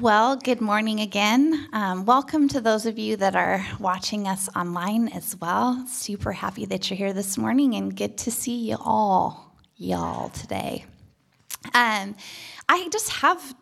Well, good morning again. Um, welcome to those of you that are watching us online as well. Super happy that you're here this morning and good to see you all, y'all, today. Um, I just have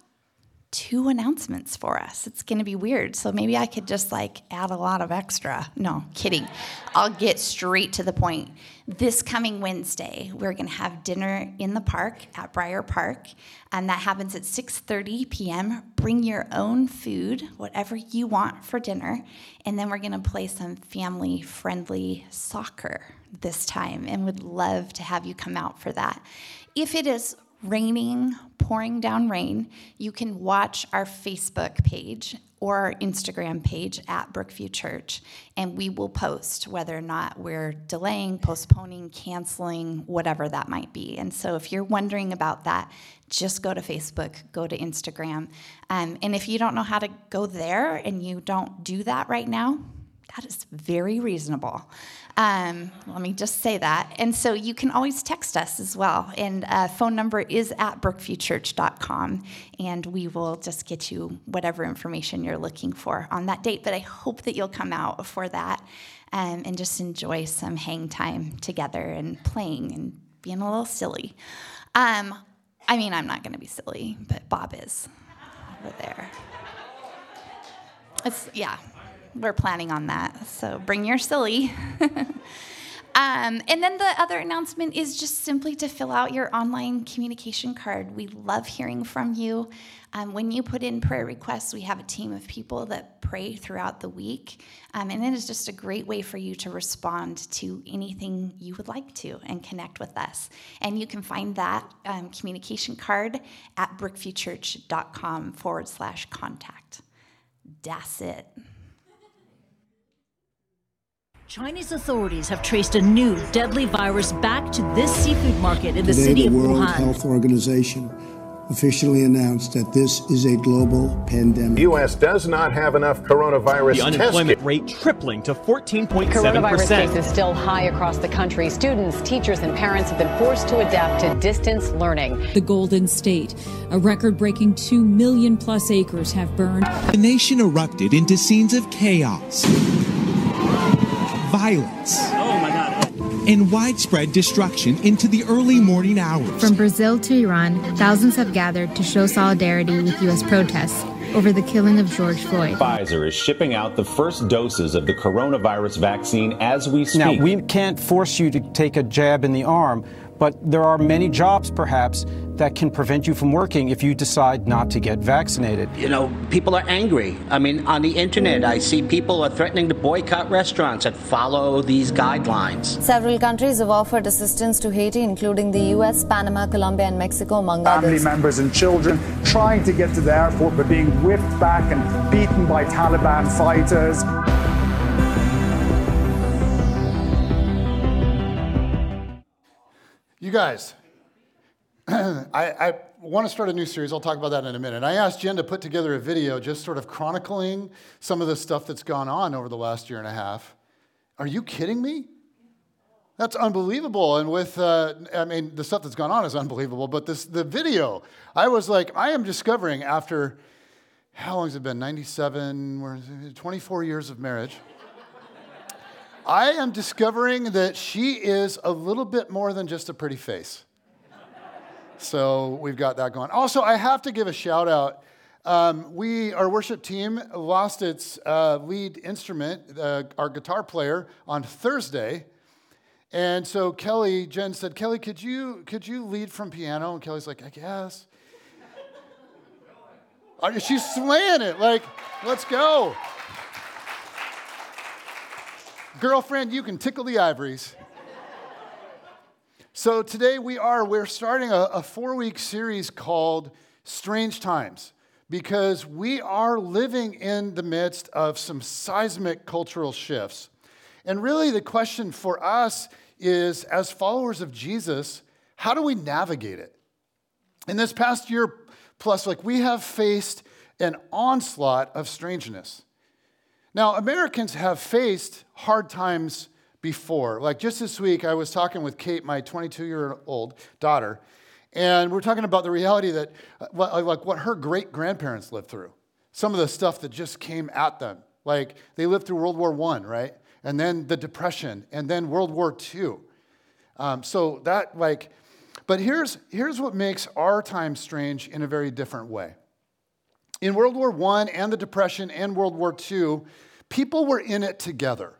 two announcements for us. It's going to be weird. So maybe I could just like add a lot of extra. No, kidding. I'll get straight to the point. This coming Wednesday, we're going to have dinner in the park at Briar Park, and that happens at 6:30 p.m. Bring your own food, whatever you want for dinner, and then we're going to play some family-friendly soccer this time and would love to have you come out for that. If it is raining, pouring down rain, you can watch our Facebook page or our Instagram page at Brookview Church, and we will post whether or not we're delaying, postponing, canceling, whatever that might be. And so if you're wondering about that, just go to Facebook, go to Instagram. Um, and if you don't know how to go there and you don't do that right now, that is very reasonable. Um, let me just say that. And so you can always text us as well. And uh, phone number is at brookviewchurch.com. And we will just get you whatever information you're looking for on that date. But I hope that you'll come out for that um, and just enjoy some hang time together and playing and being a little silly. Um, I mean, I'm not going to be silly, but Bob is over there. It's, yeah, we're planning on that. So bring your silly. Um, and then the other announcement is just simply to fill out your online communication card. We love hearing from you. Um, when you put in prayer requests, we have a team of people that pray throughout the week. Um, and it is just a great way for you to respond to anything you would like to and connect with us. And you can find that um, communication card at brookviewchurch.com forward slash contact. That's it. Chinese authorities have traced a new deadly virus back to this seafood market in the Today, city the of World Wuhan. Health Organization officially announced that this is a global pandemic. The U.S. does not have enough coronavirus The unemployment testing. rate tripling to 14.7 Coronavirus percent. cases still high across the country. Students, teachers, and parents have been forced to adapt to distance learning. the Golden State. A record breaking 2 million plus acres have burned. The nation erupted into scenes of chaos, violence, and widespread destruction into the early morning hours. From Brazil to Iran, thousands have gathered to show solidarity with U.S. protests over the killing of George Floyd. Pfizer is shipping out the first doses of the coronavirus vaccine as we speak. Now, we can't force you to take a jab in the arm, but there are many jobs, perhaps, that can prevent you from working if you decide not to get vaccinated. You know, people are angry. I mean, on the internet, I see people are threatening to boycott restaurants that follow these guidelines. Several countries have offered assistance to Haiti, including the U.S., Panama, Colombia, and Mexico, among Family others. members and children trying to get to the airport but being whipped back and beaten by Taliban fighters. You guys, I, I want to start a new series. I'll talk about that in a minute. I asked Jen to put together a video just sort of chronicling some of the stuff that's gone on over the last year and a half. Are you kidding me? That's unbelievable. And with, uh, I mean, the stuff that's gone on is unbelievable, but this, the video, I was like, I am discovering after, how long has it been? 97, we're 24 years of marriage. I am discovering that she is a little bit more than just a pretty face. So we've got that going. Also, I have to give a shout out. Um, we, our worship team, lost its uh, lead instrument, uh, our guitar player, on Thursday. And so Kelly, Jen said, Kelly, could you, could you lead from piano? And Kelly's like, I guess. She's slaying it. Like, let's go. Girlfriend, you can tickle the ivories. So today we are, we're starting a, a four week series called Strange Times because we are living in the midst of some seismic cultural shifts. And really, the question for us is as followers of Jesus, how do we navigate it? In this past year plus, like we have faced an onslaught of strangeness. Now, Americans have faced hard times before. Like just this week, I was talking with Kate, my 22 year old daughter, and we're talking about the reality that, uh, like, what her great grandparents lived through. some of the stuff that just came at them. Like they lived through World War I, right? And then the Depression, and then World War II. Um, so that, like, but here's, here's what makes our time strange in a very different way. In World War I and the Depression and World War II, people were in it together.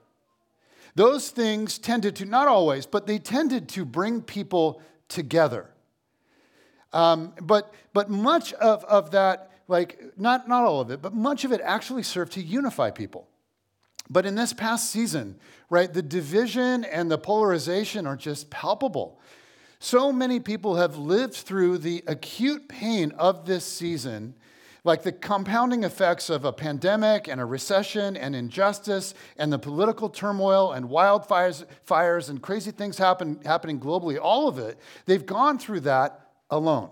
Those things tended to, not always, but they tended to bring people together. Um, but, but much of, of that, like, not, not all of it, but much of it actually served to unify people. But in this past season, right, the division and the polarization are just palpable. So many people have lived through the acute pain of this season like the compounding effects of a pandemic and a recession and injustice and the political turmoil and wildfires fires and crazy things happen, happening globally, all of it, they've gone through that alone.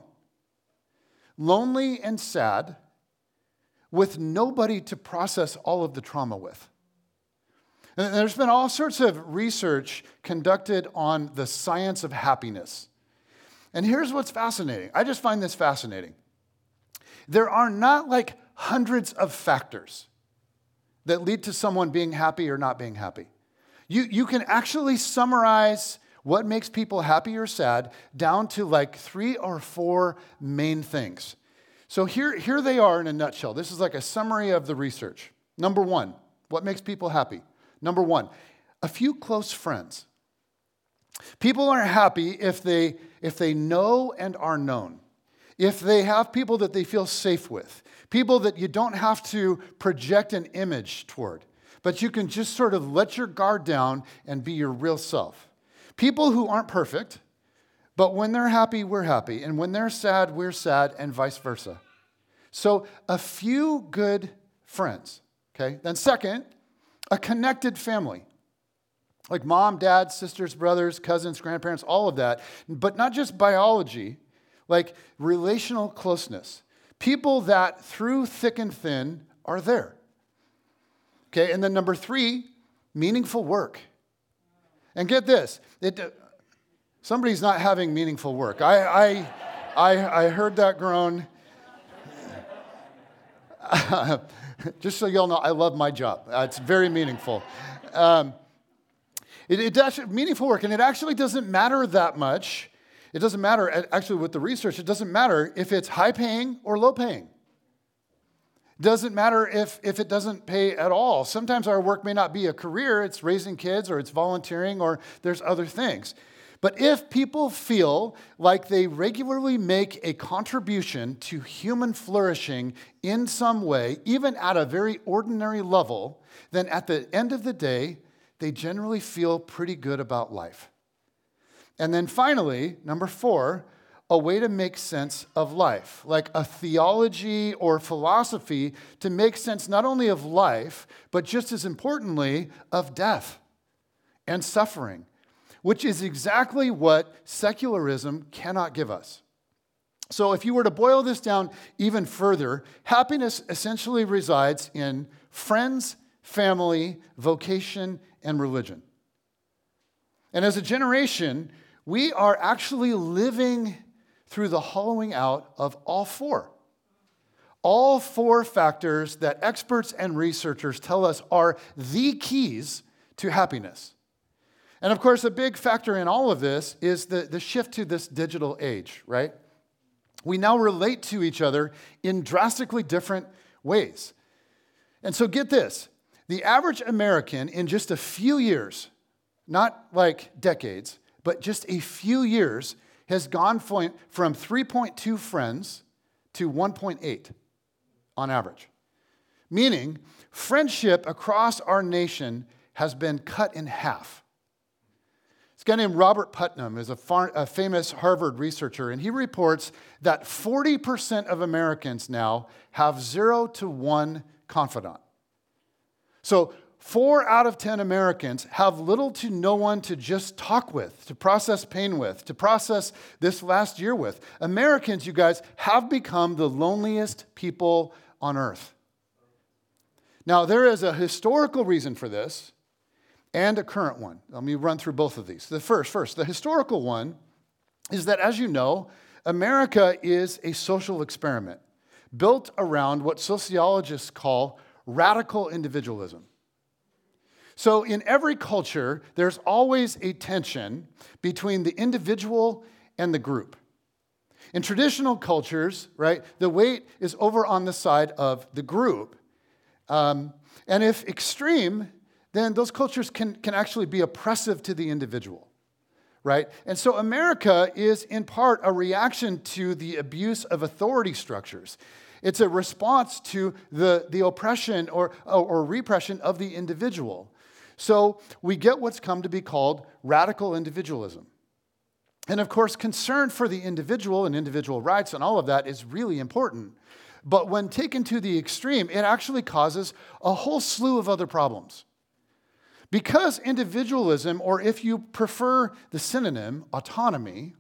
Lonely and sad, with nobody to process all of the trauma with. And there's been all sorts of research conducted on the science of happiness. And here's what's fascinating. I just find this fascinating. There are not like hundreds of factors that lead to someone being happy or not being happy. You, you can actually summarize what makes people happy or sad down to like three or four main things. So here, here they are in a nutshell. This is like a summary of the research. Number one, what makes people happy? Number one, a few close friends. People are happy if they, if they know and are known if they have people that they feel safe with, people that you don't have to project an image toward, but you can just sort of let your guard down and be your real self. People who aren't perfect, but when they're happy, we're happy, and when they're sad, we're sad, and vice versa. So, a few good friends, okay? Then, second, a connected family. Like mom, dad, sisters, brothers, cousins, grandparents, all of that. But not just biology, like relational closeness. People that through thick and thin are there. Okay, and then number three, meaningful work. And get this, it, somebody's not having meaningful work. I, I, I, I heard that groan. Just so y'all know, I love my job. It's very meaningful. Um, it, it does meaningful work, and it actually doesn't matter that much it doesn't matter, actually, with the research, it doesn't matter if it's high paying or low paying. It doesn't matter if, if it doesn't pay at all. Sometimes our work may not be a career, it's raising kids or it's volunteering or there's other things. But if people feel like they regularly make a contribution to human flourishing in some way, even at a very ordinary level, then at the end of the day, they generally feel pretty good about life. And then finally, number four, a way to make sense of life, like a theology or philosophy to make sense not only of life, but just as importantly, of death and suffering, which is exactly what secularism cannot give us. So, if you were to boil this down even further, happiness essentially resides in friends, family, vocation, and religion. And as a generation, we are actually living through the hollowing out of all four. All four factors that experts and researchers tell us are the keys to happiness. And of course, a big factor in all of this is the, the shift to this digital age, right? We now relate to each other in drastically different ways. And so, get this the average American in just a few years, not like decades, but just a few years has gone from 3.2 friends to 1.8 on average. Meaning, friendship across our nation has been cut in half. This guy named Robert Putnam is a, far, a famous Harvard researcher, and he reports that 40% of Americans now have zero to one confidant. So, Four out of 10 Americans have little to no one to just talk with, to process pain with, to process this last year with. Americans, you guys, have become the loneliest people on earth. Now, there is a historical reason for this and a current one. Let me run through both of these. The first, first, the historical one is that, as you know, America is a social experiment built around what sociologists call radical individualism. So, in every culture, there's always a tension between the individual and the group. In traditional cultures, right, the weight is over on the side of the group. Um, and if extreme, then those cultures can, can actually be oppressive to the individual, right? And so America is in part a reaction to the abuse of authority structures. It's a response to the, the oppression or, or repression of the individual. So we get what's come to be called radical individualism. And of course, concern for the individual and individual rights and all of that is really important. But when taken to the extreme, it actually causes a whole slew of other problems. Because individualism, or if you prefer the synonym, autonomy,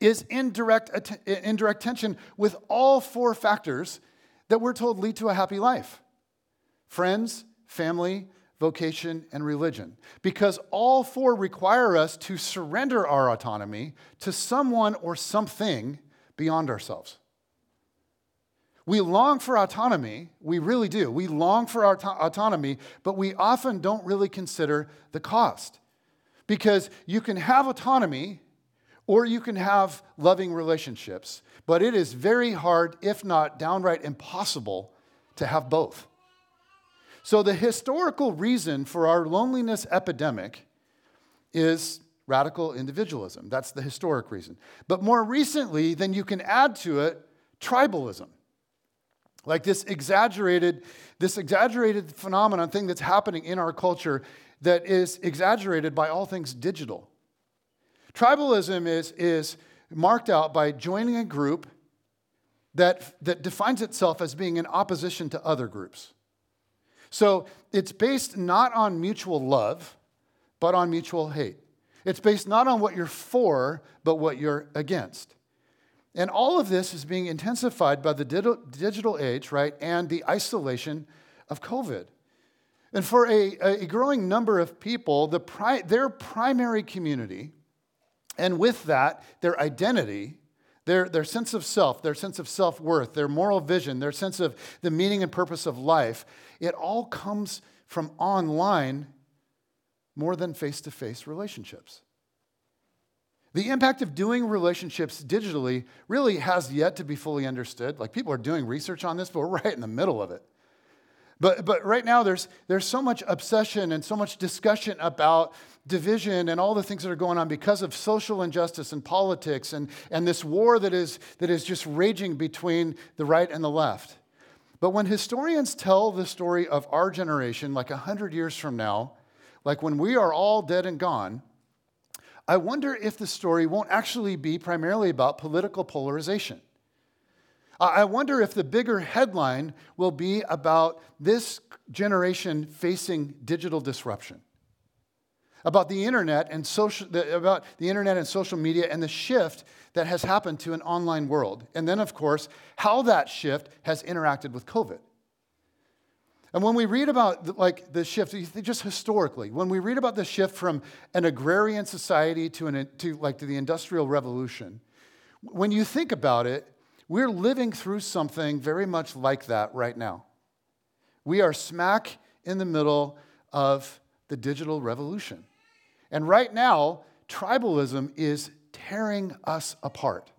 is in direct, in direct tension with all four factors that we're told lead to a happy life friends, family, vocation, and religion. Because all four require us to surrender our autonomy to someone or something beyond ourselves. We long for autonomy, we really do. We long for our autonomy, but we often don't really consider the cost. Because you can have autonomy or you can have loving relationships, but it is very hard, if not downright impossible, to have both. So, the historical reason for our loneliness epidemic is radical individualism. That's the historic reason. But more recently, then you can add to it tribalism. Like this exaggerated, this exaggerated phenomenon thing that's happening in our culture that is exaggerated by all things digital. Tribalism is, is marked out by joining a group that, that defines itself as being in opposition to other groups. So it's based not on mutual love, but on mutual hate. It's based not on what you're for, but what you're against. And all of this is being intensified by the digital age, right, and the isolation of COVID. And for a, a growing number of people, the pri- their primary community, and with that, their identity, their, their sense of self, their sense of self worth, their moral vision, their sense of the meaning and purpose of life, it all comes from online more than face to face relationships. The impact of doing relationships digitally really has yet to be fully understood. Like people are doing research on this, but we're right in the middle of it. But, but right now, there's, there's so much obsession and so much discussion about division and all the things that are going on because of social injustice and politics and, and this war that is, that is just raging between the right and the left. But when historians tell the story of our generation, like 100 years from now, like when we are all dead and gone, I wonder if the story won't actually be primarily about political polarization. I wonder if the bigger headline will be about this generation facing digital disruption. About the internet and social, about the internet and social media and the shift that has happened to an online world. And then, of course, how that shift has interacted with COVID. And when we read about like the shift, just historically, when we read about the shift from an agrarian society to, an, to like to the industrial revolution, when you think about it, we're living through something very much like that right now. We are smack in the middle of the digital revolution. And right now, tribalism is tearing us apart.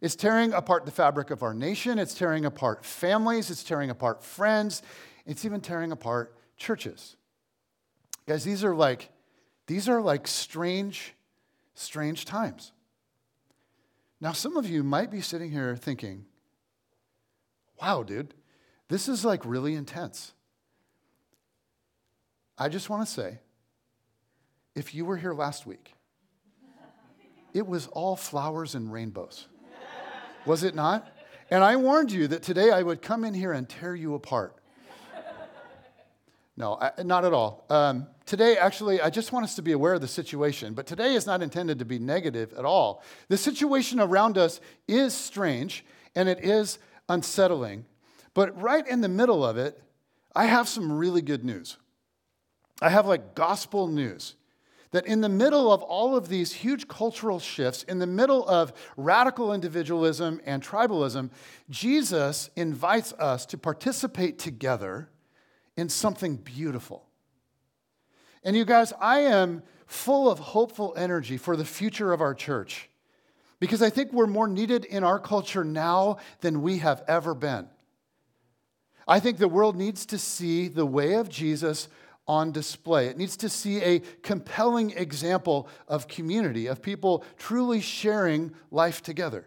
It's tearing apart the fabric of our nation, it's tearing apart families, it's tearing apart friends, it's even tearing apart churches. Guys, these are like these are like strange strange times. Now, some of you might be sitting here thinking, wow, dude, this is like really intense. I just want to say, if you were here last week, it was all flowers and rainbows. Was it not? And I warned you that today I would come in here and tear you apart. No, I, not at all. Um, today, actually, I just want us to be aware of the situation, but today is not intended to be negative at all. The situation around us is strange and it is unsettling, but right in the middle of it, I have some really good news. I have like gospel news that in the middle of all of these huge cultural shifts, in the middle of radical individualism and tribalism, Jesus invites us to participate together in something beautiful. And you guys, I am full of hopeful energy for the future of our church because I think we're more needed in our culture now than we have ever been. I think the world needs to see the way of Jesus on display. It needs to see a compelling example of community, of people truly sharing life together.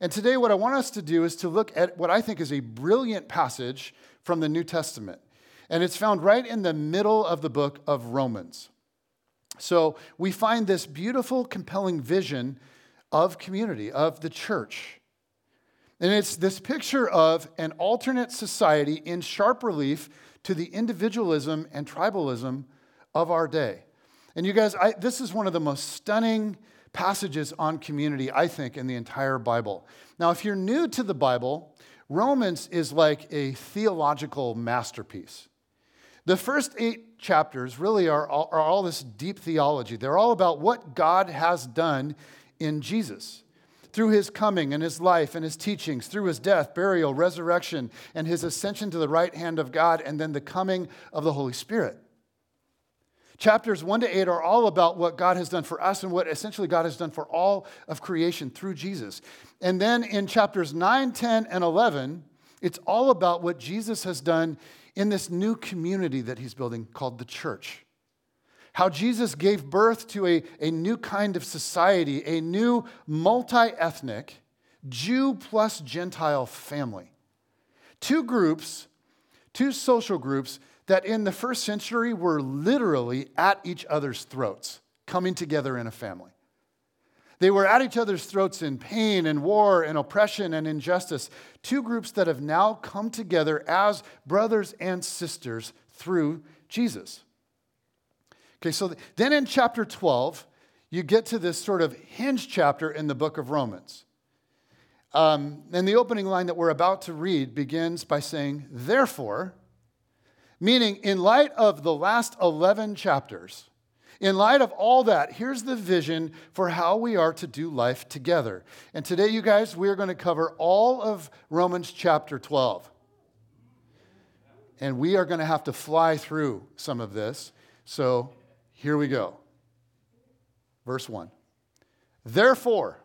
And today, what I want us to do is to look at what I think is a brilliant passage from the New Testament. And it's found right in the middle of the book of Romans. So we find this beautiful, compelling vision of community, of the church. And it's this picture of an alternate society in sharp relief to the individualism and tribalism of our day. And you guys, I, this is one of the most stunning passages on community, I think, in the entire Bible. Now, if you're new to the Bible, Romans is like a theological masterpiece. The first eight chapters really are all, are all this deep theology. They're all about what God has done in Jesus through his coming and his life and his teachings, through his death, burial, resurrection, and his ascension to the right hand of God, and then the coming of the Holy Spirit. Chapters 1 to 8 are all about what God has done for us and what essentially God has done for all of creation through Jesus. And then in chapters 9, 10, and 11, it's all about what Jesus has done in this new community that he's building called the church how Jesus gave birth to a, a new kind of society, a new multi ethnic, Jew plus Gentile family. Two groups, two social groups that in the first century were literally at each other's throats, coming together in a family. They were at each other's throats in pain and war and oppression and injustice. Two groups that have now come together as brothers and sisters through Jesus. Okay, so then in chapter 12, you get to this sort of hinge chapter in the book of Romans. Um, and the opening line that we're about to read begins by saying, Therefore, meaning in light of the last 11 chapters, in light of all that, here's the vision for how we are to do life together. And today, you guys, we are going to cover all of Romans chapter 12. And we are going to have to fly through some of this. So here we go. Verse 1. Therefore,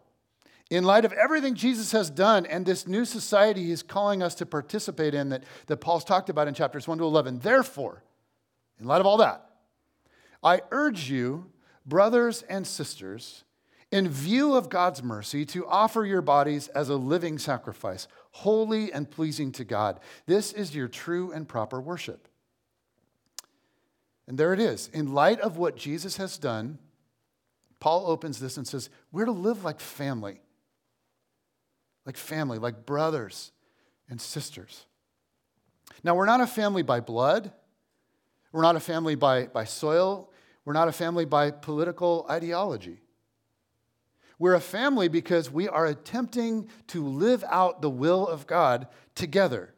in light of everything Jesus has done and this new society he's calling us to participate in that, that Paul's talked about in chapters 1 to 11, therefore, in light of all that, I urge you, brothers and sisters, in view of God's mercy, to offer your bodies as a living sacrifice, holy and pleasing to God. This is your true and proper worship. And there it is. In light of what Jesus has done, Paul opens this and says, We're to live like family, like family, like brothers and sisters. Now, we're not a family by blood, we're not a family by, by soil, we're not a family by political ideology. We're a family because we are attempting to live out the will of God together.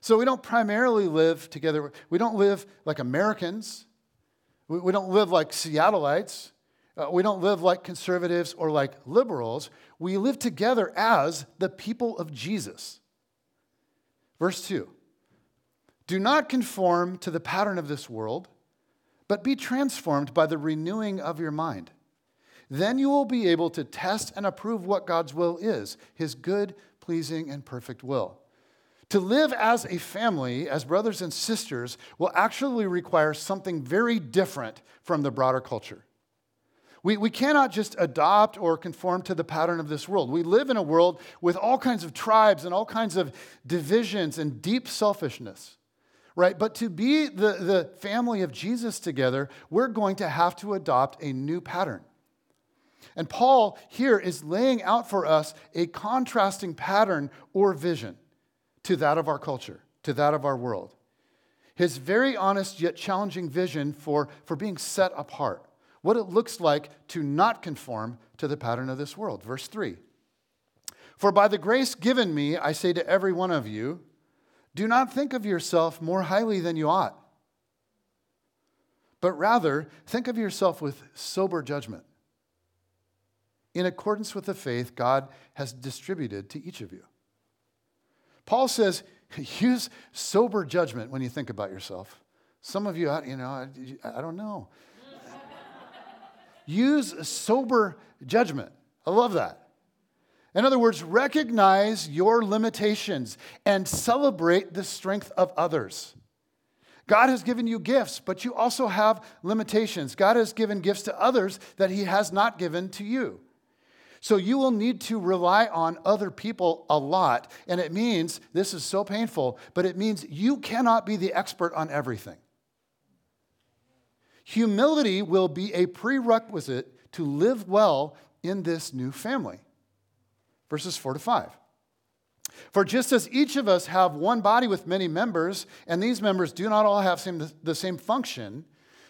So we don't primarily live together. We don't live like Americans. We, don't live like Seattleites. Uh, we don't live like conservatives or like liberals. We live together as the people of Jesus. Verse 2 Do not conform to the pattern of this world, but be transformed by the renewing of your mind. Then you will be able to test and approve what God's will is, his good, pleasing, and perfect will. To live as a family, as brothers and sisters, will actually require something very different from the broader culture. We, we cannot just adopt or conform to the pattern of this world. We live in a world with all kinds of tribes and all kinds of divisions and deep selfishness, right? But to be the, the family of Jesus together, we're going to have to adopt a new pattern. And Paul here is laying out for us a contrasting pattern or vision to that of our culture, to that of our world. His very honest yet challenging vision for, for being set apart, what it looks like to not conform to the pattern of this world. Verse 3 For by the grace given me, I say to every one of you, do not think of yourself more highly than you ought, but rather think of yourself with sober judgment in accordance with the faith God has distributed to each of you. Paul says, use sober judgment when you think about yourself. Some of you, you know, I, I don't know. use sober judgment. I love that. In other words, recognize your limitations and celebrate the strength of others. God has given you gifts, but you also have limitations. God has given gifts to others that He has not given to you. So you will need to rely on other people a lot. And it means, this is so painful, but it means you cannot be the expert on everything. Humility will be a prerequisite to live well in this new family. Verses 4 to 5. For just as each of us have one body with many members, and these members do not all have same, the same function,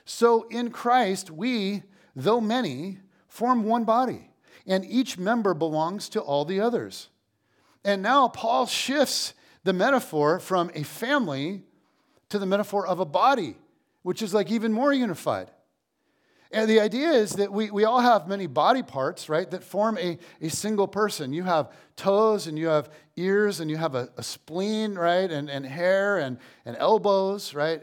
so in Christ we, though many, form one body, and each member belongs to all the others. And now Paul shifts the metaphor from a family to the metaphor of a body, which is like even more unified. And the idea is that we, we all have many body parts, right, that form a, a single person. You have toes and you have ears and you have a, a spleen, right, and, and hair and, and elbows, right?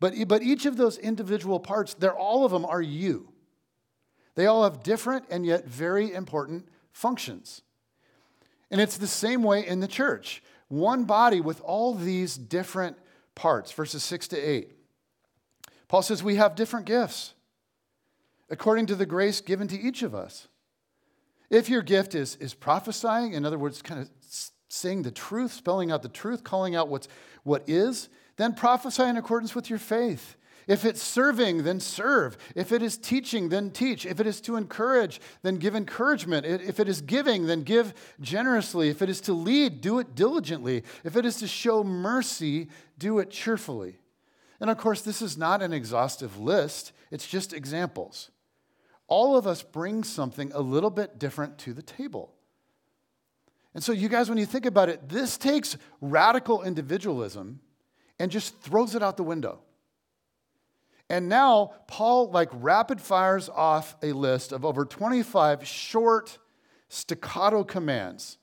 But, but each of those individual parts, they're all of them are you. They all have different and yet very important functions. And it's the same way in the church. One body with all these different parts, verses 6 to 8. Paul says we have different gifts according to the grace given to each of us. If your gift is, is prophesying, in other words, kind of saying the truth, spelling out the truth, calling out what's, what is, then prophesy in accordance with your faith. If it's serving, then serve. If it is teaching, then teach. If it is to encourage, then give encouragement. If it is giving, then give generously. If it is to lead, do it diligently. If it is to show mercy, do it cheerfully. And of course, this is not an exhaustive list, it's just examples all of us bring something a little bit different to the table. And so, you guys, when you think about it, this takes radical individualism and just throws it out the window. And now, Paul like rapid fires off a list of over 25 short, staccato commands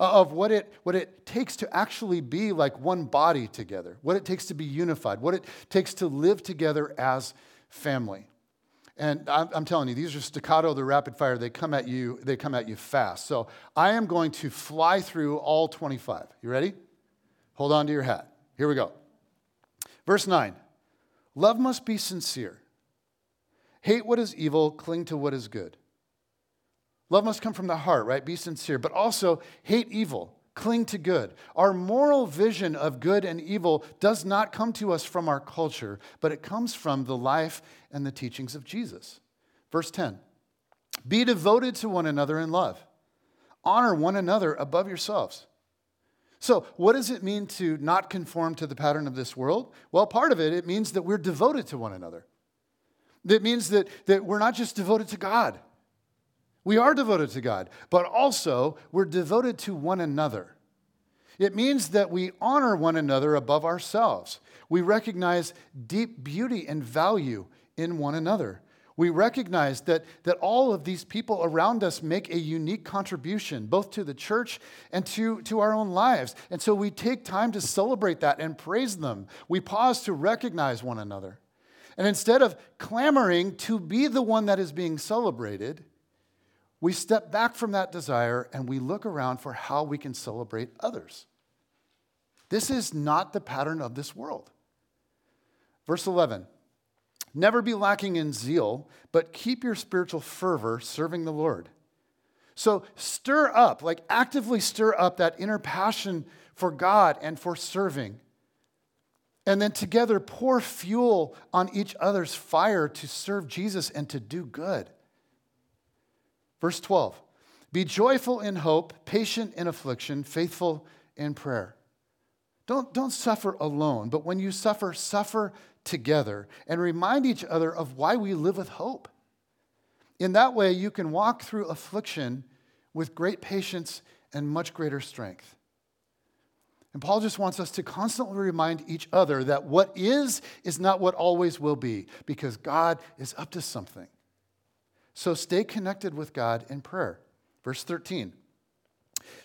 of what it, what it takes to actually be like one body together, what it takes to be unified, what it takes to live together as family. And I'm, telling you, these are staccato, they're rapid fire. They come at you, they come at you fast. So I am going to fly through all 25. You ready? Hold on to your hat. Here we go. Verse 9 Love must be sincere. Hate what is evil, cling to what is good. Love must come from the heart, right? Be sincere, but also hate evil cling to good. Our moral vision of good and evil does not come to us from our culture, but it comes from the life and the teachings of Jesus. Verse 10 Be devoted to one another in love, honor one another above yourselves. So, what does it mean to not conform to the pattern of this world? Well, part of it, it means that we're devoted to one another. That means that, that we're not just devoted to God we are devoted to God, but also we're devoted to one another. It means that we honor one another above ourselves. We recognize deep beauty and value in one another. We recognize that, that all of these people around us make a unique contribution, both to the church and to, to our own lives. And so we take time to celebrate that and praise them. We pause to recognize one another. And instead of clamoring to be the one that is being celebrated, we step back from that desire and we look around for how we can celebrate others. This is not the pattern of this world. Verse 11 Never be lacking in zeal, but keep your spiritual fervor serving the Lord. So stir up, like actively stir up that inner passion for God and for serving. And then together pour fuel on each other's fire to serve Jesus and to do good. Verse 12 Be joyful in hope, patient in affliction, faithful in prayer. Don't, don't suffer alone, but when you suffer, suffer together and remind each other of why we live with hope. In that way, you can walk through affliction with great patience and much greater strength. And Paul just wants us to constantly remind each other that what is is not what always will be, because God is up to something. So stay connected with God in prayer. Verse 13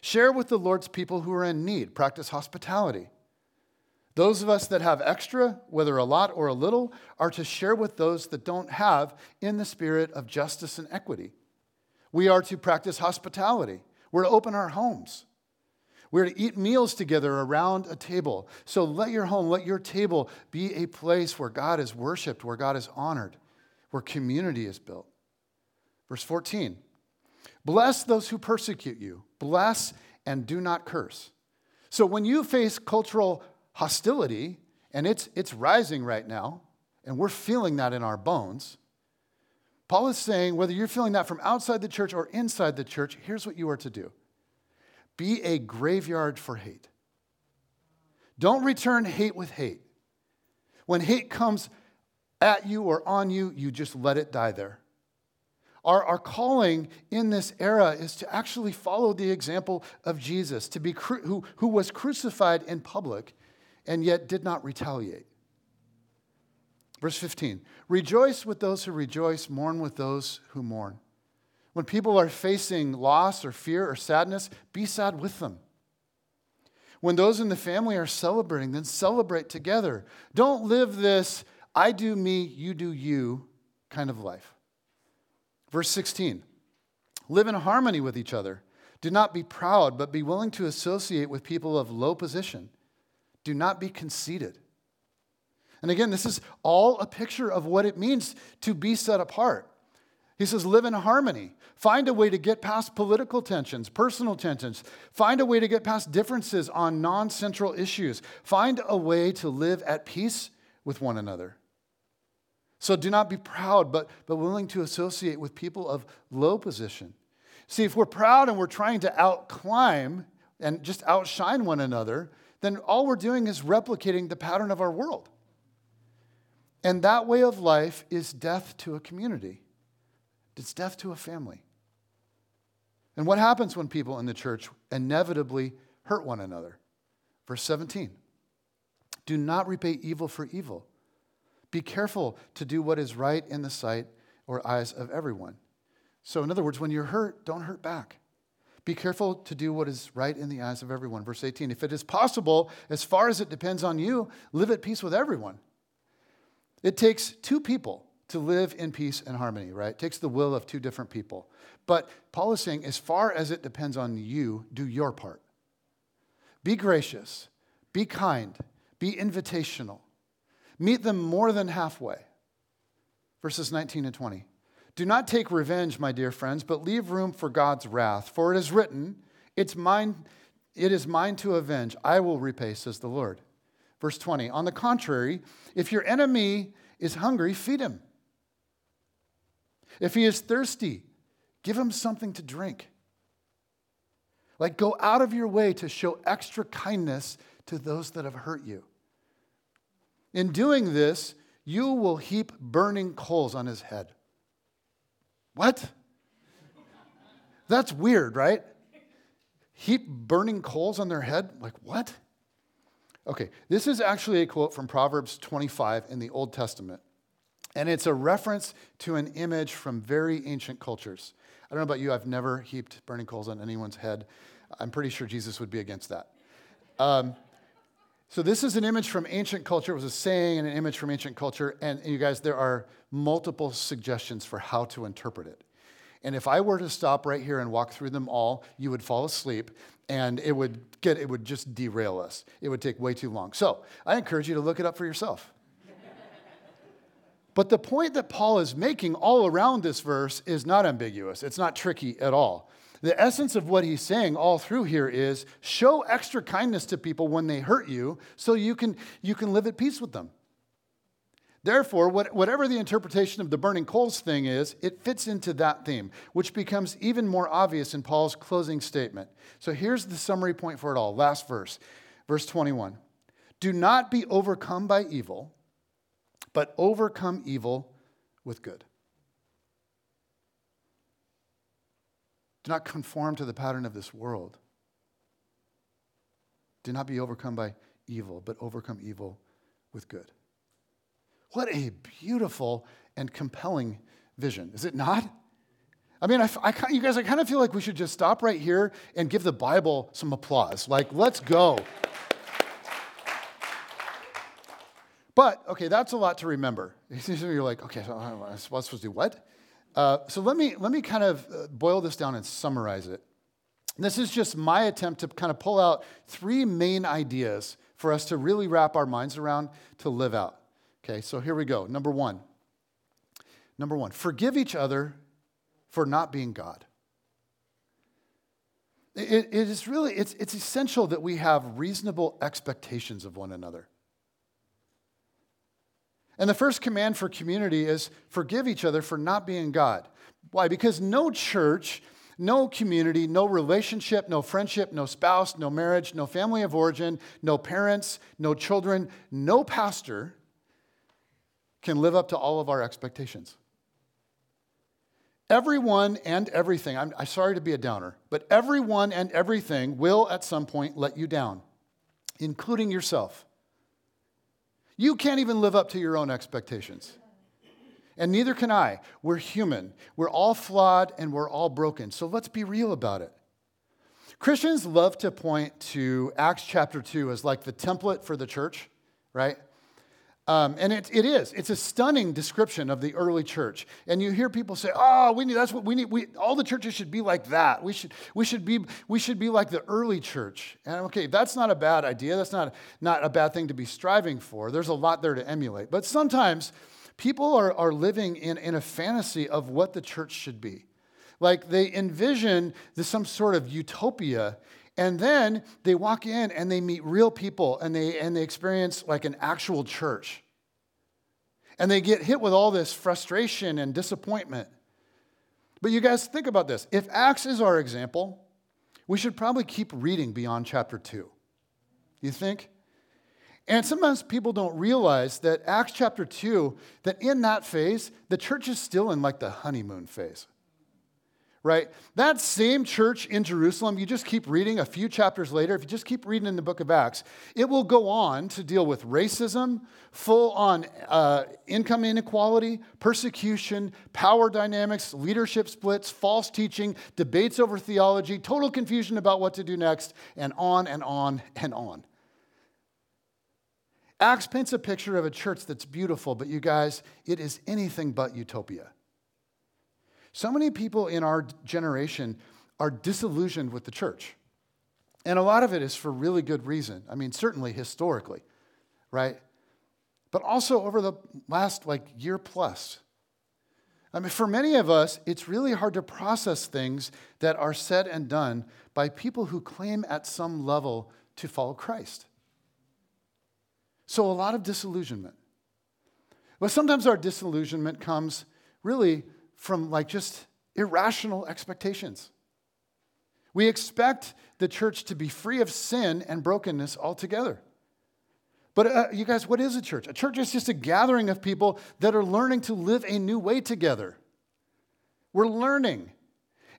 Share with the Lord's people who are in need, practice hospitality. Those of us that have extra, whether a lot or a little, are to share with those that don't have in the spirit of justice and equity. We are to practice hospitality. We're to open our homes. We're to eat meals together around a table. So let your home, let your table be a place where God is worshiped, where God is honored, where community is built. Verse 14 Bless those who persecute you, bless and do not curse. So when you face cultural hostility, and it's, it's rising right now, and we're feeling that in our bones. Paul is saying whether you're feeling that from outside the church or inside the church, here's what you are to do be a graveyard for hate. Don't return hate with hate. When hate comes at you or on you, you just let it die there. Our, our calling in this era is to actually follow the example of Jesus, to be cru- who, who was crucified in public and yet did not retaliate. Verse 15 Rejoice with those who rejoice, mourn with those who mourn. When people are facing loss or fear or sadness, be sad with them. When those in the family are celebrating, then celebrate together. Don't live this I do me, you do you kind of life. Verse 16 Live in harmony with each other. Do not be proud, but be willing to associate with people of low position. Do not be conceited. And again, this is all a picture of what it means to be set apart. He says, live in harmony. Find a way to get past political tensions, personal tensions. Find a way to get past differences on non central issues. Find a way to live at peace with one another. So do not be proud, but, but willing to associate with people of low position. See, if we're proud and we're trying to outclimb and just outshine one another, then all we're doing is replicating the pattern of our world. And that way of life is death to a community, it's death to a family. And what happens when people in the church inevitably hurt one another? Verse 17 Do not repay evil for evil. Be careful to do what is right in the sight or eyes of everyone. So, in other words, when you're hurt, don't hurt back. Be careful to do what is right in the eyes of everyone. Verse 18 If it is possible, as far as it depends on you, live at peace with everyone. It takes two people to live in peace and harmony, right? It takes the will of two different people. But Paul is saying, as far as it depends on you, do your part. Be gracious, be kind, be invitational, meet them more than halfway. Verses 19 and 20. Do not take revenge, my dear friends, but leave room for God's wrath. For it is written, It's mine, it is mine to avenge. I will repay, says the Lord. Verse 20. On the contrary, if your enemy is hungry, feed him. If he is thirsty, give him something to drink. Like, go out of your way to show extra kindness to those that have hurt you. In doing this, you will heap burning coals on his head. What? That's weird, right? Heap burning coals on their head? Like, what? Okay, this is actually a quote from Proverbs 25 in the Old Testament. And it's a reference to an image from very ancient cultures. I don't know about you, I've never heaped burning coals on anyone's head. I'm pretty sure Jesus would be against that. Um, so, this is an image from ancient culture. It was a saying and an image from ancient culture. And you guys, there are multiple suggestions for how to interpret it. And if I were to stop right here and walk through them all, you would fall asleep and it would get it would just derail us. It would take way too long. So, I encourage you to look it up for yourself. but the point that Paul is making all around this verse is not ambiguous. It's not tricky at all. The essence of what he's saying all through here is show extra kindness to people when they hurt you so you can, you can live at peace with them. Therefore, whatever the interpretation of the burning coals thing is, it fits into that theme, which becomes even more obvious in Paul's closing statement. So here's the summary point for it all. Last verse, verse 21. Do not be overcome by evil, but overcome evil with good. Do not conform to the pattern of this world, Do not be overcome by evil, but overcome evil with good. What a beautiful and compelling vision, is it not? I mean, I, I, you guys, I kind of feel like we should just stop right here and give the Bible some applause. Like, let's go. But, okay, that's a lot to remember. You're like, okay, so uh, I'm supposed to do what? Uh, so let me, let me kind of uh, boil this down and summarize it. This is just my attempt to kind of pull out three main ideas for us to really wrap our minds around to live out. Okay, so here we go. Number one. Number one, forgive each other for not being God. It, it is really, it's, it's essential that we have reasonable expectations of one another. And the first command for community is forgive each other for not being God. Why? Because no church, no community, no relationship, no friendship, no spouse, no marriage, no family of origin, no parents, no children, no pastor can live up to all of our expectations. Everyone and everything, I'm, I'm, sorry to be a downer, but everyone and everything will at some point let you down, including yourself. You can't even live up to your own expectations. And neither can I. We're human. We're all flawed and we're all broken. So let's be real about it. Christians love to point to Acts chapter 2 as like the template for the church, right? Um, and it, it is. It's a stunning description of the early church. And you hear people say, oh, we need, that's what we need. We, all the churches should be like that. We should, we, should be, we should be like the early church. And okay, that's not a bad idea. That's not, not a bad thing to be striving for. There's a lot there to emulate. But sometimes people are, are living in, in a fantasy of what the church should be. Like they envision this, some sort of utopia and then they walk in and they meet real people and they, and they experience like an actual church. And they get hit with all this frustration and disappointment. But you guys, think about this. If Acts is our example, we should probably keep reading beyond chapter 2. You think? And sometimes people don't realize that Acts chapter 2, that in that phase, the church is still in like the honeymoon phase right? That same church in Jerusalem, you just keep reading a few chapters later, if you just keep reading in the book of Acts, it will go on to deal with racism, full on uh, income inequality, persecution, power dynamics, leadership splits, false teaching, debates over theology, total confusion about what to do next, and on and on and on. Acts paints a picture of a church that's beautiful, but you guys, it is anything but utopia. So many people in our generation are disillusioned with the church. And a lot of it is for really good reason. I mean, certainly historically, right? But also over the last like year plus. I mean, for many of us, it's really hard to process things that are said and done by people who claim at some level to follow Christ. So, a lot of disillusionment. But sometimes our disillusionment comes really from like just irrational expectations. We expect the church to be free of sin and brokenness altogether. But uh, you guys, what is a church? A church is just a gathering of people that are learning to live a new way together. We're learning.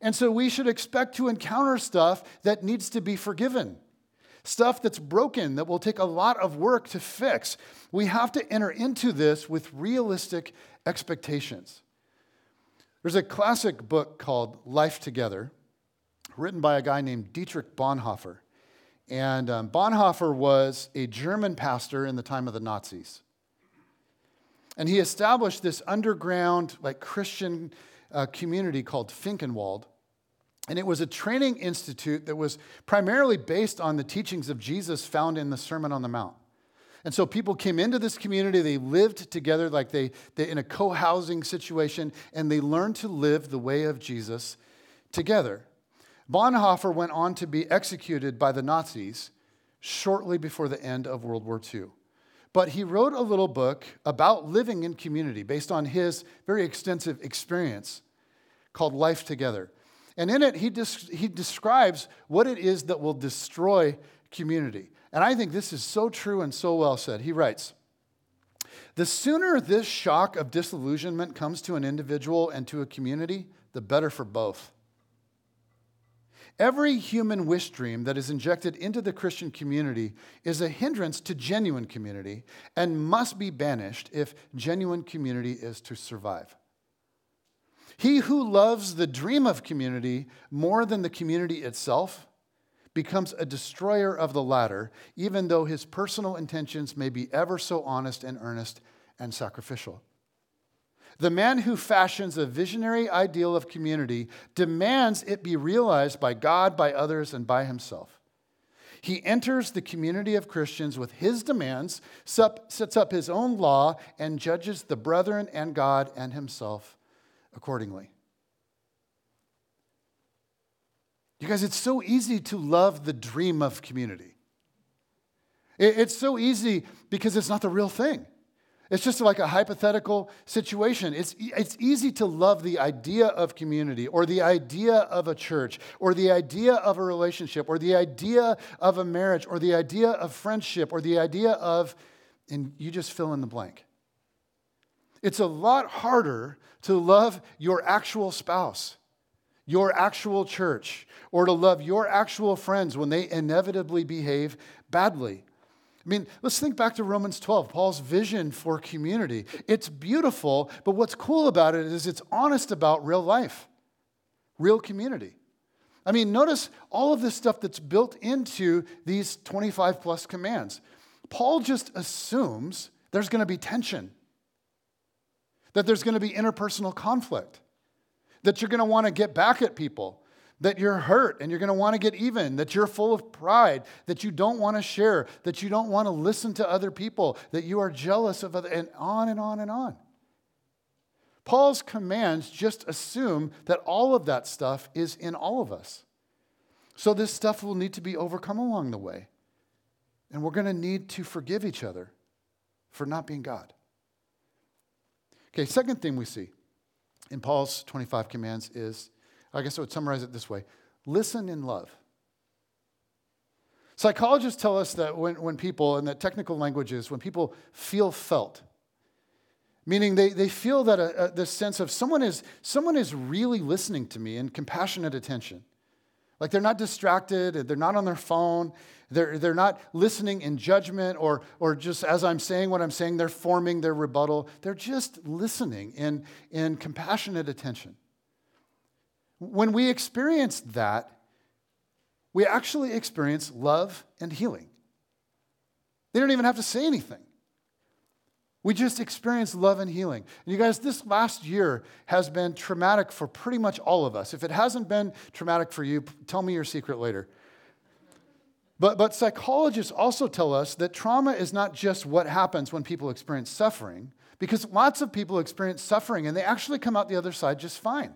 And so we should expect to encounter stuff that needs to be forgiven, stuff that's broken, that will take a lot of work to fix. We have to enter into this with realistic expectations. There's a classic book called Life Together, written by a guy named Dietrich Bonhoeffer. And um, Bonhoeffer was a German pastor in the time of the Nazis. And he established this underground, like Christian uh, community called Finkenwald. And it was a training institute that was primarily based on the teachings of Jesus found in the Sermon on the Mount. And so people came into this community, they lived together like they, they in a co housing situation, and they learned to live the way of Jesus together. Bonhoeffer went on to be executed by the Nazis shortly before the end of World War II. But he wrote a little book about living in community based on his very extensive experience called Life Together. And in it, he, des- he describes what it is that will destroy community. And I think this is so true and so well said. He writes The sooner this shock of disillusionment comes to an individual and to a community, the better for both. Every human wish dream that is injected into the Christian community is a hindrance to genuine community and must be banished if genuine community is to survive. He who loves the dream of community more than the community itself becomes a destroyer of the latter, even though his personal intentions may be ever so honest and earnest and sacrificial. The man who fashions a visionary ideal of community demands it be realized by God, by others, and by himself. He enters the community of Christians with his demands, sets up his own law, and judges the brethren and God and himself accordingly. You guys, it's so easy to love the dream of community. It's so easy because it's not the real thing. It's just like a hypothetical situation. It's, it's easy to love the idea of community or the idea of a church or the idea of a relationship or the idea of a marriage or the idea of friendship or the idea of, and you just fill in the blank. It's a lot harder to love your actual spouse, your actual church, or to love your actual friends when they inevitably behave badly I mean, let's think back to Romans 12, Paul's vision for community. It's beautiful, but what's cool about it is it's honest about real life, real community. I mean, notice all of this stuff that's built into these 25 plus commands. Paul just assumes there's going to be tension, that there's going to be interpersonal conflict, that you're going to want to get back at people, that you're hurt and you're going to want to get even, that you're full of pride, that you don't want to share, that you don't want to listen to other people, that you are jealous of other, and on and on and on. Paul's commands just assume that all of that stuff is in all of us. So this stuff will need to be overcome along the way. And we're going to need to forgive each other for not being God. Okay, second thing we see in Paul's 25 commands is I guess I would summarize it this way listen in love. Psychologists tell us that when, when people, and that technical language is when people feel felt, meaning they, they feel that a, a, this sense of someone is, someone is really listening to me in compassionate attention. Like they're not distracted, they're not on their phone, they're, they're not listening in judgment or, or just as I'm saying what I'm saying, they're forming their rebuttal. They're just listening in, in compassionate attention. When we experience that, we actually experience love and healing. They don't even have to say anything. We just experience love and healing. And you guys, this last year has been traumatic for pretty much all of us. If it hasn't been traumatic for you, tell me your secret later. But, but psychologists also tell us that trauma is not just what happens when people experience suffering, because lots of people experience suffering and they actually come out the other side just fine.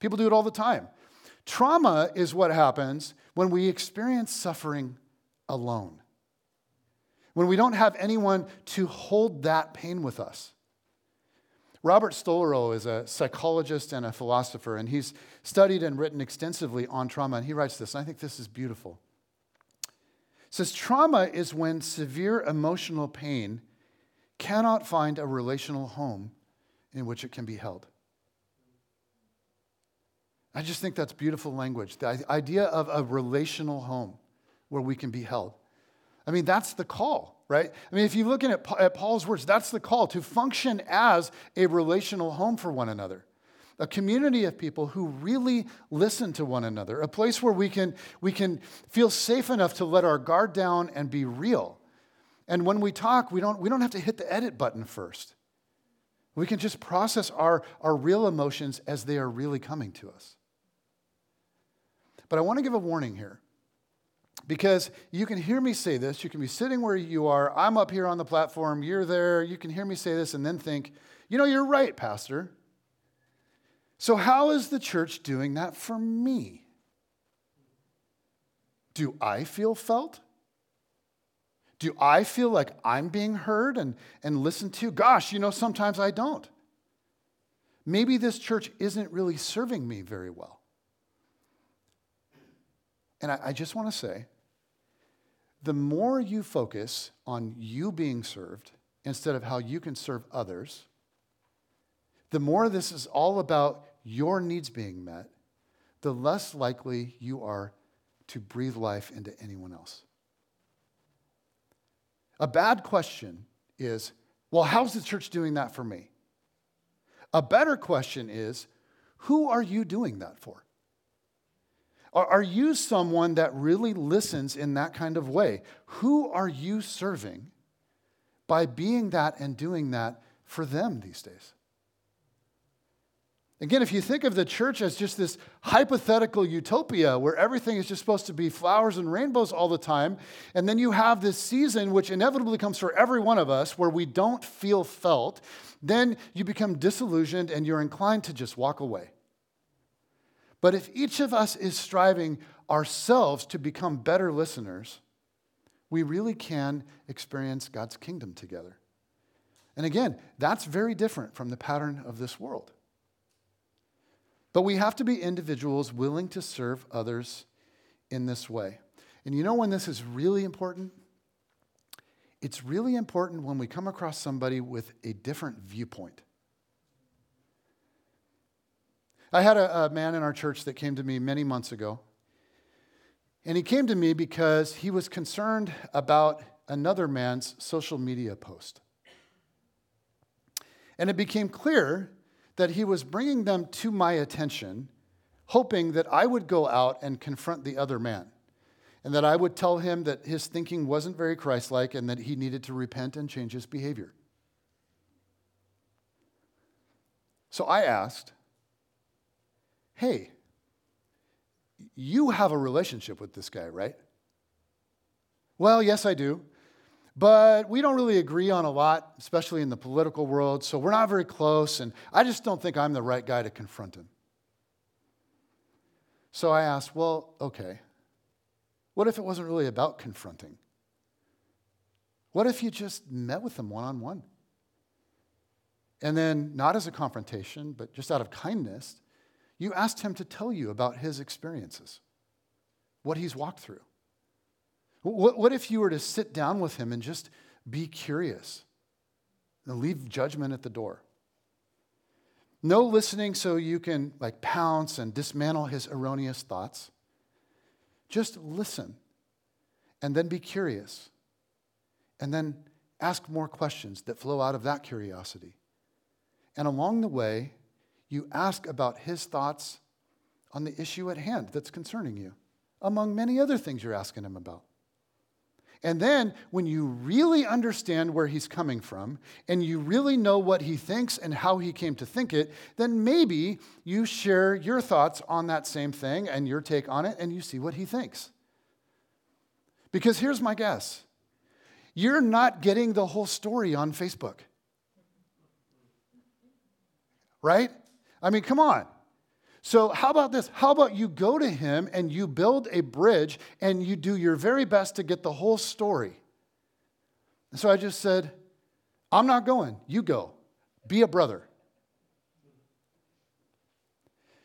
People do it all the time. Trauma is what happens when we experience suffering alone, when we don't have anyone to hold that pain with us. Robert Stolorow is a psychologist and a philosopher, and he's studied and written extensively on trauma. And he writes this, and I think this is beautiful. He says, Trauma is when severe emotional pain cannot find a relational home in which it can be held. I just think that's beautiful language. The idea of a relational home where we can be held. I mean, that's the call, right? I mean, if you're looking at, at Paul's words, that's the call to function as a relational home for one another. A community of people who really listen to one another, a place where we can, we can feel safe enough to let our guard down and be real. And when we talk, we don't, we don't have to hit the edit button first. We can just process our, our real emotions as they are really coming to us. But I want to give a warning here. Because you can hear me say this, you can be sitting where you are, I'm up here on the platform, you're there, you can hear me say this and then think, you know, you're right, Pastor. So, how is the church doing that for me? Do I feel felt? Do I feel like I'm being heard and, and listened to? Gosh, you know, sometimes I don't. Maybe this church isn't really serving me very well. And I, I just want to say the more you focus on you being served instead of how you can serve others, the more this is all about your needs being met, the less likely you are to breathe life into anyone else. A bad question is, well, how's the church doing that for me? A better question is, who are you doing that for? Are, you someone that really listens in that kind of way? Who are you serving by being that and doing that for them these days? Again, if you think of the church as just this hypothetical utopia where everything is just supposed to be flowers and rainbows all the time, and then you have this season which inevitably comes for every one of us where we don't feel felt, then you become disillusioned and you're inclined to just walk away. But if each of us is striving ourselves to become better listeners, we really can experience God's kingdom together. And again, that's very different from the pattern of this world. But we have to be individuals willing to serve others in this way. And you know when this is really important? It's really important when we come across somebody with a different viewpoint. I had a, a, man in our church that came to me many months ago. And he came to me because he was concerned about another man's social media post. And it became clear that he was bringing them to my attention, hoping that I would go out and confront the other man, and that I would tell him that his thinking wasn't very Christ like and that he needed to repent and change his behavior. So I asked, Hey, you have a relationship with this guy, right? Well, yes, I do. But we don't really agree on a lot, especially in the political world, so we're not very close, and I just don't think I'm the right guy to confront him. So I asked, well, okay, what if it wasn't really about confronting? What if you just met with him one on one? And then, not as a confrontation, but just out of kindness, you asked him to tell you about his experiences, what he's walked through. What, what if you were to sit down with him and just be curious and leave judgment at the door? No listening so you can like pounce and dismantle his erroneous thoughts. Just listen and then be curious and then ask more questions that flow out of that curiosity. And along the way, you ask about his thoughts on the issue at hand that's concerning you, among many other things you're asking him about. And then, when you really understand where he's coming from and you really know what he thinks and how he came to think it, then maybe you share your thoughts on that same thing and your take on it and you see what he thinks. Because here's my guess you're not getting the whole story on Facebook. Right? I mean, come on. So, how about this? How about you go to him and you build a bridge and you do your very best to get the whole story? And so I just said, I'm not going. You go. Be a brother.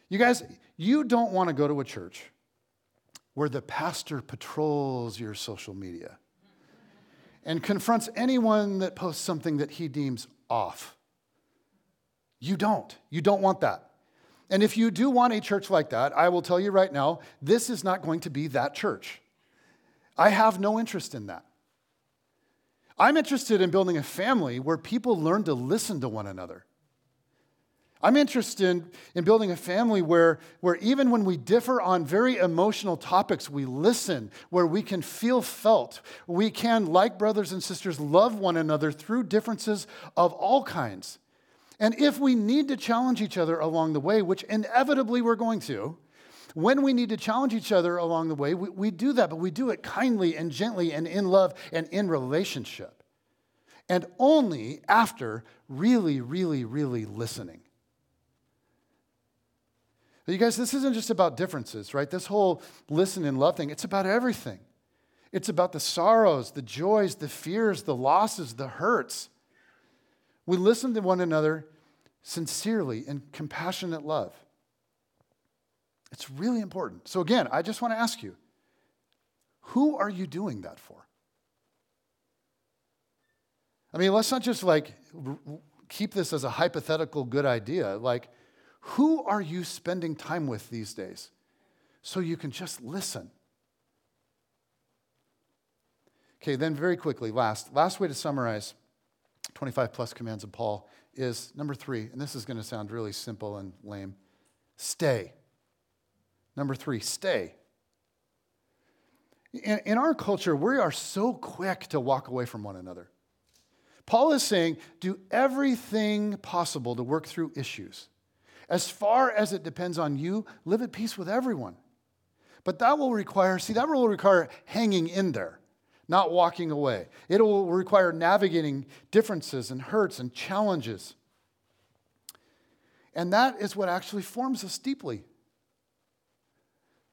You guys, you don't want to go to a church where the pastor patrols your social media and confronts anyone that posts something that he deems off. You don't. You don't want that. And if you do want a church like that, I will tell you right now, this is not going to be that church. I have no interest in that. I'm interested in building a family where people learn to listen to one another. I'm interested in, in building a family where, where even when we differ on very emotional topics, we listen, where we can feel felt. We can, like brothers and sisters, love one another through differences of all kinds. And if we need to challenge each other along the way, which inevitably we're going to, when we need to challenge each other along the way, we, we do that, but we do it kindly and gently and in love and in relationship. And only after really, really, really listening. But you guys, this isn't just about differences, right? This whole listen and love thing, it's about everything. It's about the sorrows, the joys, the fears, the losses, the hurts. We listen to one another sincerely in compassionate love. It's really important. So, again, I just want to ask you who are you doing that for? I mean, let's not just like keep this as a hypothetical good idea. Like, who are you spending time with these days so you can just listen. Okay, then very quickly, last, last way to summarize 25 plus commands of Paul is number three, and this is going to sound really simple and lame stay. Number three, stay. In, in our culture, we are so quick to walk away from one another. Paul is saying, do everything possible to work through issues. As far as it depends on you, live at peace with everyone. But that will require, see, that will require hanging in there, not walking away. It will require navigating differences and hurts and challenges. And that is what actually forms us deeply.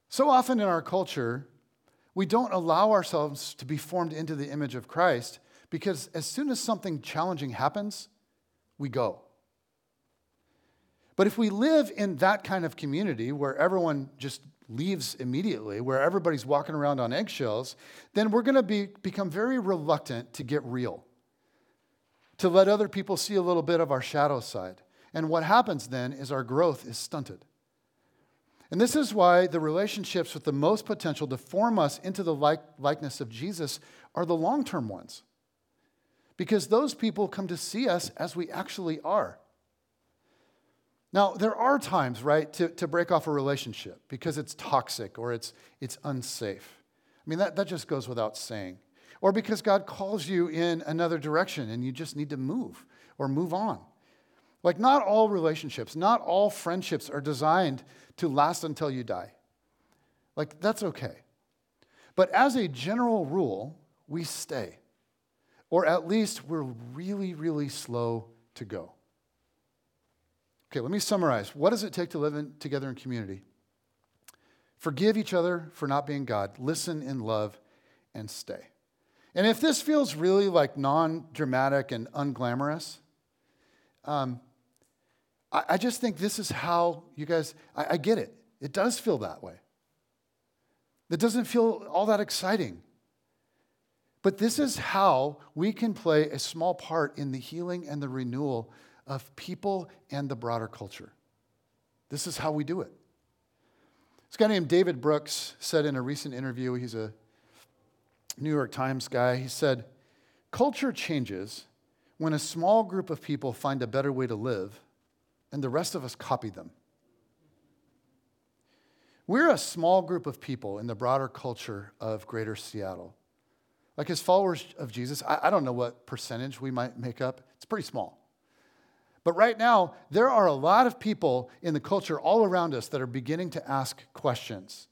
So often in our culture, we don't allow ourselves to be formed into the image of Christ because as soon as something challenging happens, we go. But if we live in that kind of community where everyone just leaves immediately, where everybody's walking around on eggshells, then we're going to be, become very reluctant to get real, to let other people see a little bit of our shadow side. And what happens then is our growth is stunted. And this is why the relationships with the most potential to form us into the like, likeness of Jesus are the long term ones. Because those people come to see us as we actually are. Now, there are times, right, to, to break off a relationship because it's toxic or it's, it's unsafe. I mean, that, that just goes without saying. Or because God calls you in another direction and you just need to move or move on. Like, not all relationships, not all friendships are designed to last until you die. Like, that's okay. But as a general rule, we stay. Or at least we're really, really slow to go. Okay, let me summarize. What does it take to live in, together in community? Forgive each other for not being God, listen in love, and stay. And if this feels really like non dramatic and unglamorous, um, I, I just think this is how you guys, I, I get it. It does feel that way. It doesn't feel all that exciting. But this is how we can play a small part in the healing and the renewal of people and the broader culture. This is how we do it. This guy named David Brooks said in a recent interview, he's a New York Times guy, he said, Culture changes when a small group of people find a better way to live and the rest of us copy them. We're a small group of people in the broader culture of greater Seattle. Like as followers of Jesus, I, I, don't know what percentage we might make up. It's pretty small. But right now, there are a lot of people in the culture all around us that are beginning to ask questions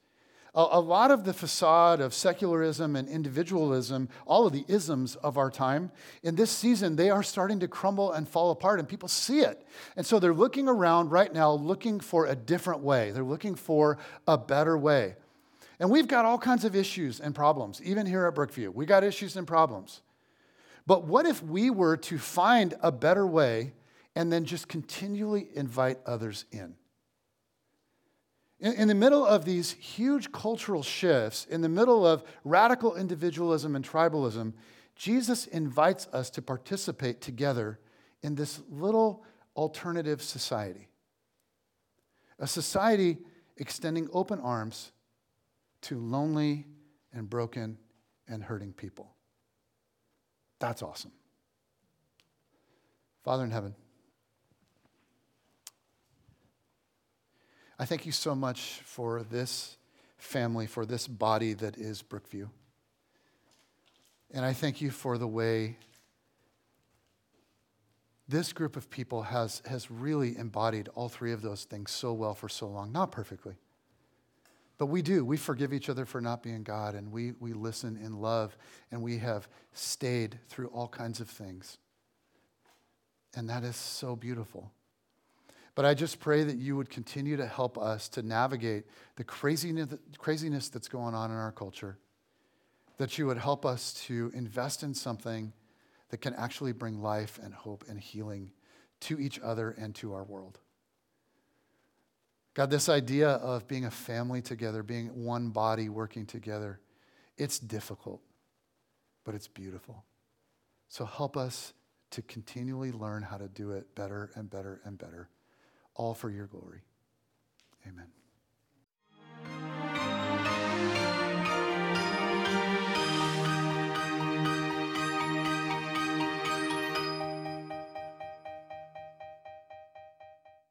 a, a lot of the facade of secularism and individualism, all of the isms of our time, in this season, they are starting to crumble and fall apart, and people see it. And so they're looking around right now, looking for a different way. They're looking for a better way. And we've got all kinds of issues and problems, even here at Brookview. We got issues and problems. But what if we were to find a better way and then just continually invite others in? In, in, the middle of these huge cultural shifts, in the middle of radical individualism and tribalism, Jesus invites us to participate together in this little alternative society. A society extending open arms to lonely and broken and hurting people. That's awesome. Father in heaven, I thank you so much for this family, for this body that is Brookview. And I thank you for the way this group of people has, has really embodied all three of those things so well for so long. Not perfectly, but we do. We forgive each other for not being God, and we, we listen in love, and we have stayed through all kinds of things. And that is so beautiful. But I just pray that you would continue to help us to navigate the craziness, that's going on in our culture, that you would help us to invest in something that can actually bring life and hope and healing to each other and to our world. God, this idea of being a family together, being one body working together, it's difficult, but it's beautiful. So help us to continually learn how to do it better and better and better all for your glory. Amen.